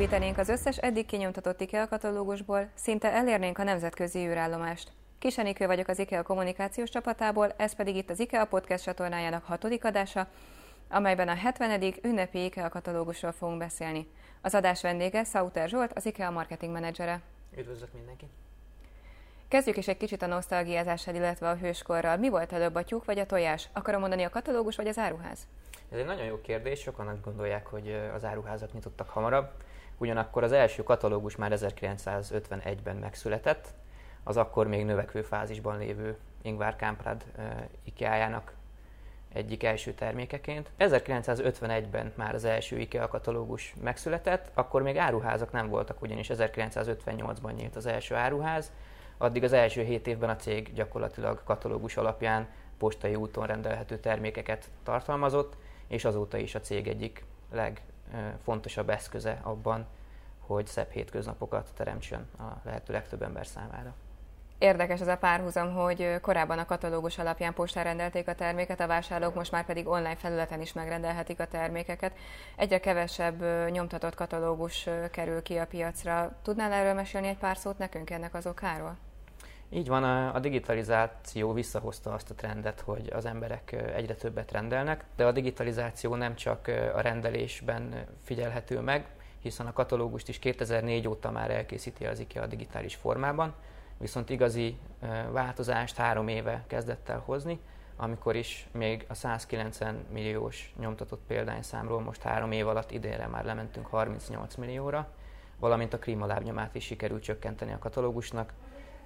tornyot építenénk az összes eddig kinyomtatott IKEA katalógusból, szinte elérnénk a nemzetközi űrállomást. Kisenikő vagyok az IKEA kommunikációs csapatából, ez pedig itt az IKEA podcast csatornájának hatodik adása, amelyben a 70. ünnepi IKEA katalógusról fogunk beszélni. Az adás vendége Sauter Zsolt, az IKEA marketing menedzsere. Üdvözlök mindenkit! Kezdjük is egy kicsit a nosztalgiázással, illetve a hőskorral. Mi volt előbb a tyúk vagy a tojás? Akarom mondani a katalógus vagy az áruház? Ez egy nagyon jó kérdés, sokan azt gondolják, hogy az áruházak nyitottak hamarabb. Ugyanakkor az első katalógus már 1951-ben megszületett, az akkor még növekvő fázisban lévő Ingvar Kamprad IKEA-jának egyik első termékeként. 1951-ben már az első IKEA katalógus megszületett, akkor még áruházak nem voltak, ugyanis 1958-ban nyílt az első áruház, addig az első hét évben a cég gyakorlatilag katalógus alapján postai úton rendelhető termékeket tartalmazott, és azóta is a cég egyik legfontosabb eszköze abban, hogy szebb hétköznapokat teremtsön a lehető legtöbb ember számára. Érdekes ez a párhuzam, hogy korábban a katalógus alapján postán rendelték a terméket, a vásárlók most már pedig online felületen is megrendelhetik a termékeket. Egyre kevesebb nyomtatott katalógus kerül ki a piacra. Tudnál erről mesélni egy pár szót nekünk ennek az okáról? Így van, a, digitalizáció visszahozta azt a trendet, hogy az emberek egyre többet rendelnek, de a digitalizáció nem csak a rendelésben figyelhető meg, hiszen a katalógust is 2004 óta már elkészíti az IKEA a digitális formában, viszont igazi változást három éve kezdett el hozni, amikor is még a 190 milliós nyomtatott példányszámról most három év alatt idénre már lementünk 38 millióra, valamint a klímalábnyomát is sikerült csökkenteni a katalógusnak,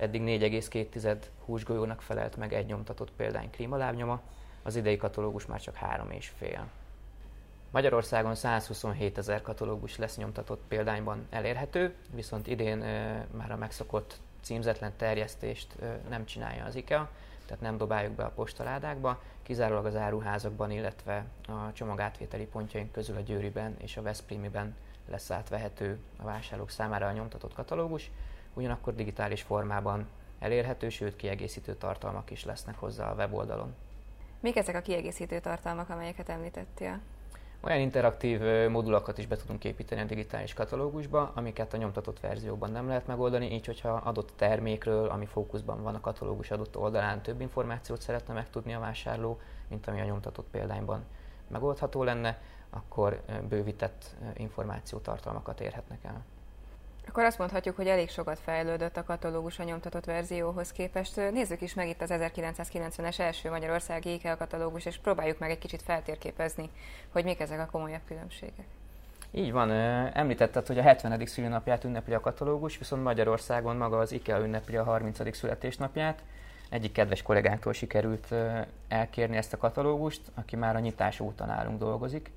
Eddig 4,2 húsgolyónak felelt meg egy nyomtatott példány klímalábnyoma, az idei katalógus már csak 3,5. Magyarországon 127 ezer katalógus lesz nyomtatott példányban elérhető, viszont idén e, már a megszokott címzetlen terjesztést e, nem csinálja az IKEA, tehát nem dobáljuk be a postaládákba, kizárólag az áruházakban, illetve a csomagátvételi pontjaink közül a Győriben és a Veszprémiben lesz átvehető a vásárlók számára a nyomtatott katalógus, ugyanakkor digitális formában elérhető, sőt kiegészítő tartalmak is lesznek hozzá a weboldalon. Mik ezek a kiegészítő tartalmak, amelyeket említettél? Olyan interaktív modulokat is be tudunk építeni a digitális katalógusba, amiket a nyomtatott verzióban nem lehet megoldani, így hogyha adott termékről, ami fókuszban van a katalógus adott oldalán több információt szeretne megtudni a vásárló, mint ami a nyomtatott példányban megoldható lenne, akkor bővített információtartalmakat érhetnek el. Akkor azt mondhatjuk, hogy elég sokat fejlődött a katalógus a nyomtatott verzióhoz képest. Nézzük is meg itt az 1990-es első Magyarországi IKEA katalógus, és próbáljuk meg egy kicsit feltérképezni, hogy mik ezek a komolyabb különbségek. Így van, említetted, hogy a 70. szülinapját ünnepli a katalógus, viszont Magyarországon maga az IKEA ünnepli a 30. születésnapját. Egyik kedves kollégánktól sikerült elkérni ezt a katalógust, aki már a nyitás óta nálunk dolgozik,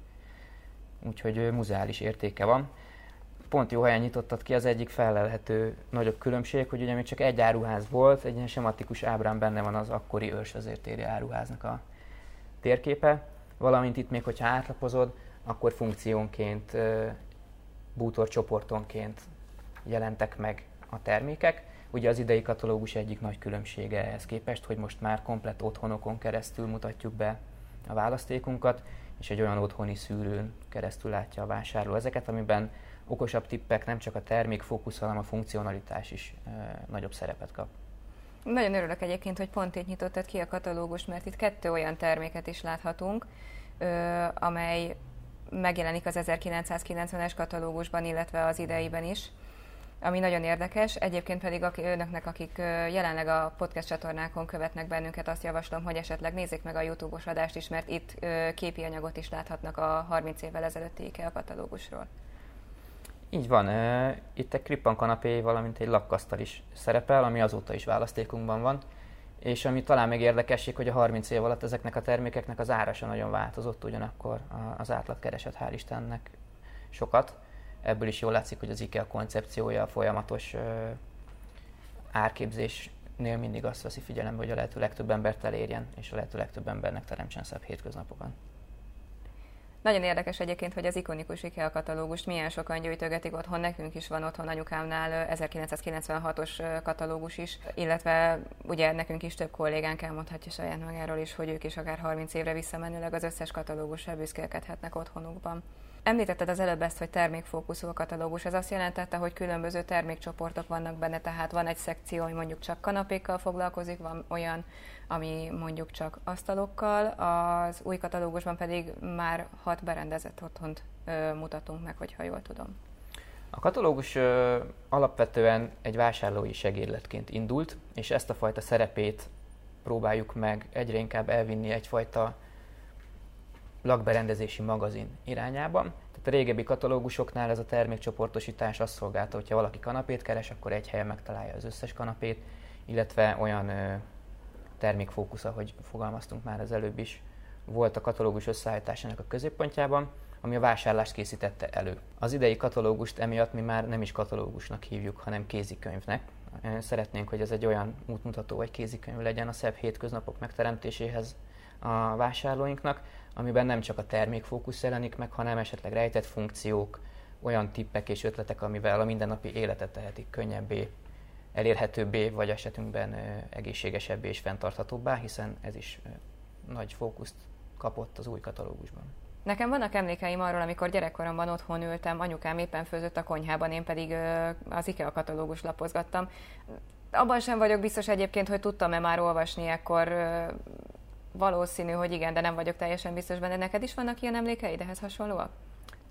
úgyhogy muzeális értéke van pont jó helyen nyitottad ki az egyik felelhető nagyobb különbség, hogy ugye még csak egy áruház volt, egy ilyen sematikus ábrán benne van az akkori őrsvezértéri áruháznak a térképe, valamint itt még, hogyha átlapozod, akkor funkciónként, bútorcsoportonként jelentek meg a termékek. Ugye az idei katalógus egyik nagy különbsége ehhez képest, hogy most már komplett otthonokon keresztül mutatjuk be a választékunkat, és egy olyan otthoni szűrőn keresztül látja a vásárló ezeket, amiben okosabb tippek, nem csak a termék fókusz, hanem a funkcionalitás is nagyobb szerepet kap. Nagyon örülök egyébként, hogy pont így nyitottad ki a katalógus, mert itt kettő olyan terméket is láthatunk, amely megjelenik az 1990-es katalógusban, illetve az ideiben is, ami nagyon érdekes. Egyébként pedig aki, önöknek, akik jelenleg a podcast csatornákon követnek bennünket, azt javaslom, hogy esetleg nézzék meg a YouTube-os adást is, mert itt képi anyagot is láthatnak a 30 évvel ezelőtti IKEA katalógusról. Így van, itt egy krippan kanapé, valamint egy lakkasztal is szerepel, ami azóta is választékunkban van. És ami talán még érdekesség, hogy a 30 év alatt ezeknek a termékeknek az ára sem nagyon változott, ugyanakkor az átlag keresett hál' Istennek sokat. Ebből is jól látszik, hogy az IKEA koncepciója a folyamatos árképzésnél mindig azt veszi figyelembe, hogy a lehető legtöbb embert elérjen, és a lehető legtöbb embernek teremtsen szebb hétköznapokat. Nagyon érdekes egyébként, hogy az ikonikus IKEA katalógust milyen sokan gyűjtögetik otthon. Nekünk is van otthon anyukámnál 1996-os katalógus is, illetve ugye nekünk is több kollégánk elmondhatja saját magáról is, hogy ők is akár 30 évre visszamenőleg az összes katalógussal büszkélkedhetnek otthonukban. Említetted az előbb ezt, hogy termékfókuszú a katalógus. Ez azt jelentette, hogy különböző termékcsoportok vannak benne, tehát van egy szekció, ami mondjuk csak kanapékkal foglalkozik, van olyan, ami mondjuk csak asztalokkal, az új katalógusban pedig már hat berendezett otthont ö, mutatunk meg, hogyha jól tudom. A katalógus ö, alapvetően egy vásárlói segédletként indult, és ezt a fajta szerepét próbáljuk meg egyre inkább elvinni egyfajta lakberendezési magazin irányában. Tehát a régebbi katalógusoknál ez a termékcsoportosítás azt szolgálta, hogyha valaki kanapét keres, akkor egy helyen megtalálja az összes kanapét, illetve olyan termékfókusz, ahogy fogalmaztunk már az előbb is, volt a katalógus összeállításának a középpontjában, ami a vásárlást készítette elő. Az idei katalógust emiatt mi már nem is katalógusnak hívjuk, hanem kézikönyvnek. Szeretnénk, hogy ez egy olyan útmutató vagy kézikönyv legyen a szebb hétköznapok megteremtéséhez a vásárlóinknak, amiben nem csak a termékfókusz jelenik meg, hanem esetleg rejtett funkciók, olyan tippek és ötletek, amivel a mindennapi életet tehetik könnyebbé, elérhetőbbé, vagy esetünkben egészségesebbé és fenntarthatóbbá, hiszen ez is nagy fókuszt kapott az új katalógusban. Nekem vannak emlékeim arról, amikor gyerekkoromban otthon ültem, anyukám éppen főzött a konyhában, én pedig az IKEA katalógus lapozgattam. Abban sem vagyok biztos egyébként, hogy tudtam-e már olvasni ekkor valószínű, hogy igen, de nem vagyok teljesen biztos benne. Neked is vannak ilyen emlékeid ehhez hasonlóak?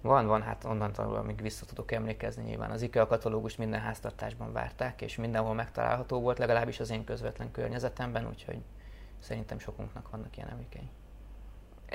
Van, van, hát onnantól, amíg vissza tudok emlékezni nyilván. Az IKEA katalógust minden háztartásban várták, és mindenhol megtalálható volt, legalábbis az én közvetlen környezetemben, úgyhogy szerintem sokunknak vannak ilyen emlékei.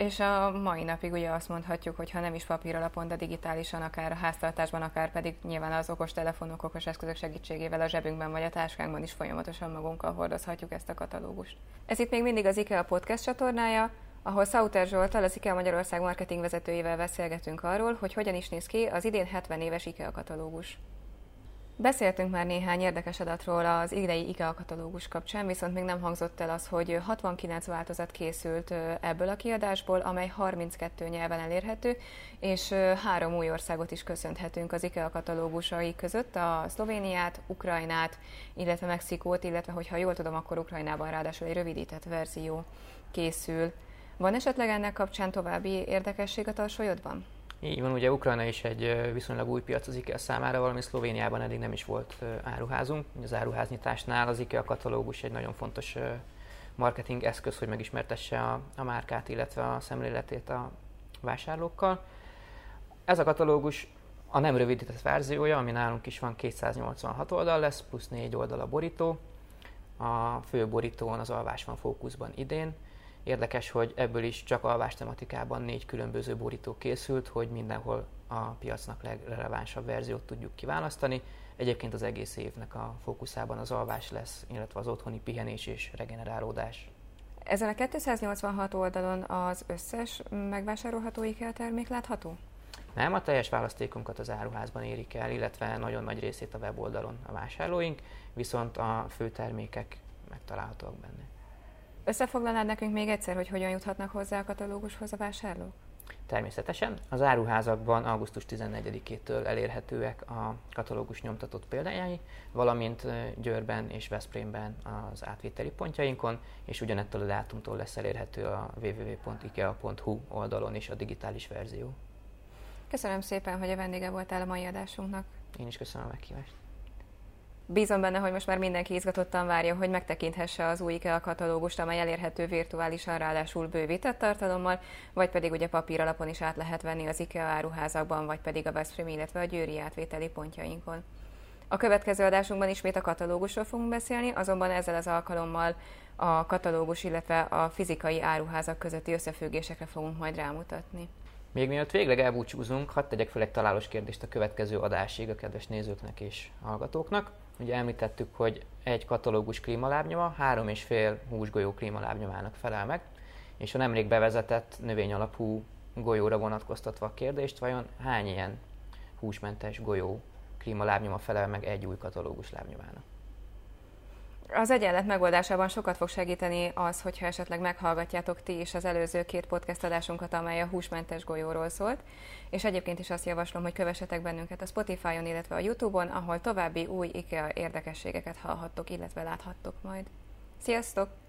És a mai napig ugye azt mondhatjuk, hogy ha nem is papír alapon, de digitálisan, akár a háztartásban, akár pedig nyilván az okos telefonok, okos eszközök segítségével a zsebünkben vagy a táskánkban is folyamatosan magunkkal hordozhatjuk ezt a katalógust. Ez itt még mindig az IKEA podcast csatornája, ahol Sauter Zsoltal, az IKEA Magyarország marketing vezetőjével beszélgetünk arról, hogy hogyan is néz ki az idén 70 éves IKEA katalógus. Beszéltünk már néhány érdekes adatról az idei IKEA katalógus kapcsán, viszont még nem hangzott el az, hogy 69 változat készült ebből a kiadásból, amely 32 nyelven elérhető, és három új országot is köszönhetünk az IKEA katalógusai között, a Szlovéniát, Ukrajnát, illetve Mexikót, illetve hogyha jól tudom, akkor Ukrajnában ráadásul egy rövidített verzió készül. Van esetleg ennek kapcsán további érdekesség a tarsolyodban? Így van, ugye Ukrajna is egy viszonylag új piac az IKEA számára, valami Szlovéniában eddig nem is volt áruházunk. Az áruháznyitásnál az IKEA katalógus egy nagyon fontos marketing eszköz, hogy megismertesse a, a márkát, illetve a szemléletét a vásárlókkal. Ez a katalógus a nem rövidített verziója, ami nálunk is van 286 oldal lesz, plusz 4 oldal a borító. A fő borítón az alvás van fókuszban idén, Érdekes, hogy ebből is csak alvás tematikában négy különböző borító készült, hogy mindenhol a piacnak legrelevánsabb verziót tudjuk kiválasztani. Egyébként az egész évnek a fókuszában az alvás lesz, illetve az otthoni pihenés és regenerálódás. Ezen a 286 oldalon az összes megvásárolható IKEA termék látható? Nem, a teljes választékunkat az áruházban érik el, illetve nagyon nagy részét a weboldalon a vásárlóink, viszont a fő termékek megtalálhatóak benne. Összefoglalnád nekünk még egyszer, hogy hogyan juthatnak hozzá a katalógushoz a vásárlók? Természetesen. Az áruházakban augusztus 14-től elérhetőek a katalógus nyomtatott példányai, valamint Győrben és Veszprémben az átvételi pontjainkon, és ugyanettől a dátumtól lesz elérhető a www.ikea.hu oldalon is a digitális verzió. Köszönöm szépen, hogy a vendége voltál a mai adásunknak. Én is köszönöm a meghívást. Bízom benne, hogy most már mindenki izgatottan várja, hogy megtekinthesse az új IKEA katalógust, amely elérhető virtuálisan, ráadásul bővített tartalommal, vagy pedig ugye papír alapon is át lehet venni az IKEA áruházakban, vagy pedig a Veszprém, illetve a Győri átvételi pontjainkon. A következő adásunkban ismét a katalógusról fogunk beszélni, azonban ezzel az alkalommal a katalógus, illetve a fizikai áruházak közötti összefüggésekre fogunk majd rámutatni. Még mielőtt végleg elbúcsúzunk, hadd tegyek fel egy találós kérdést a következő adásig a kedves nézőknek és hallgatóknak. Ugye említettük, hogy egy katalógus klímalábnyoma három és fél húsgolyó klímalábnyomának felel meg, és a nemrég bevezetett növény alapú golyóra vonatkoztatva a kérdést, vajon hány ilyen húsmentes golyó klímalábnyoma felel meg egy új katalógus lábnyomának? Az egyenlet megoldásában sokat fog segíteni az, hogyha esetleg meghallgatjátok ti is az előző két podcast adásunkat, amely a húsmentes golyóról szólt. És egyébként is azt javaslom, hogy kövessetek bennünket a Spotify-on, illetve a YouTube-on, ahol további új IKEA érdekességeket hallhattok, illetve láthattok majd. Sziasztok!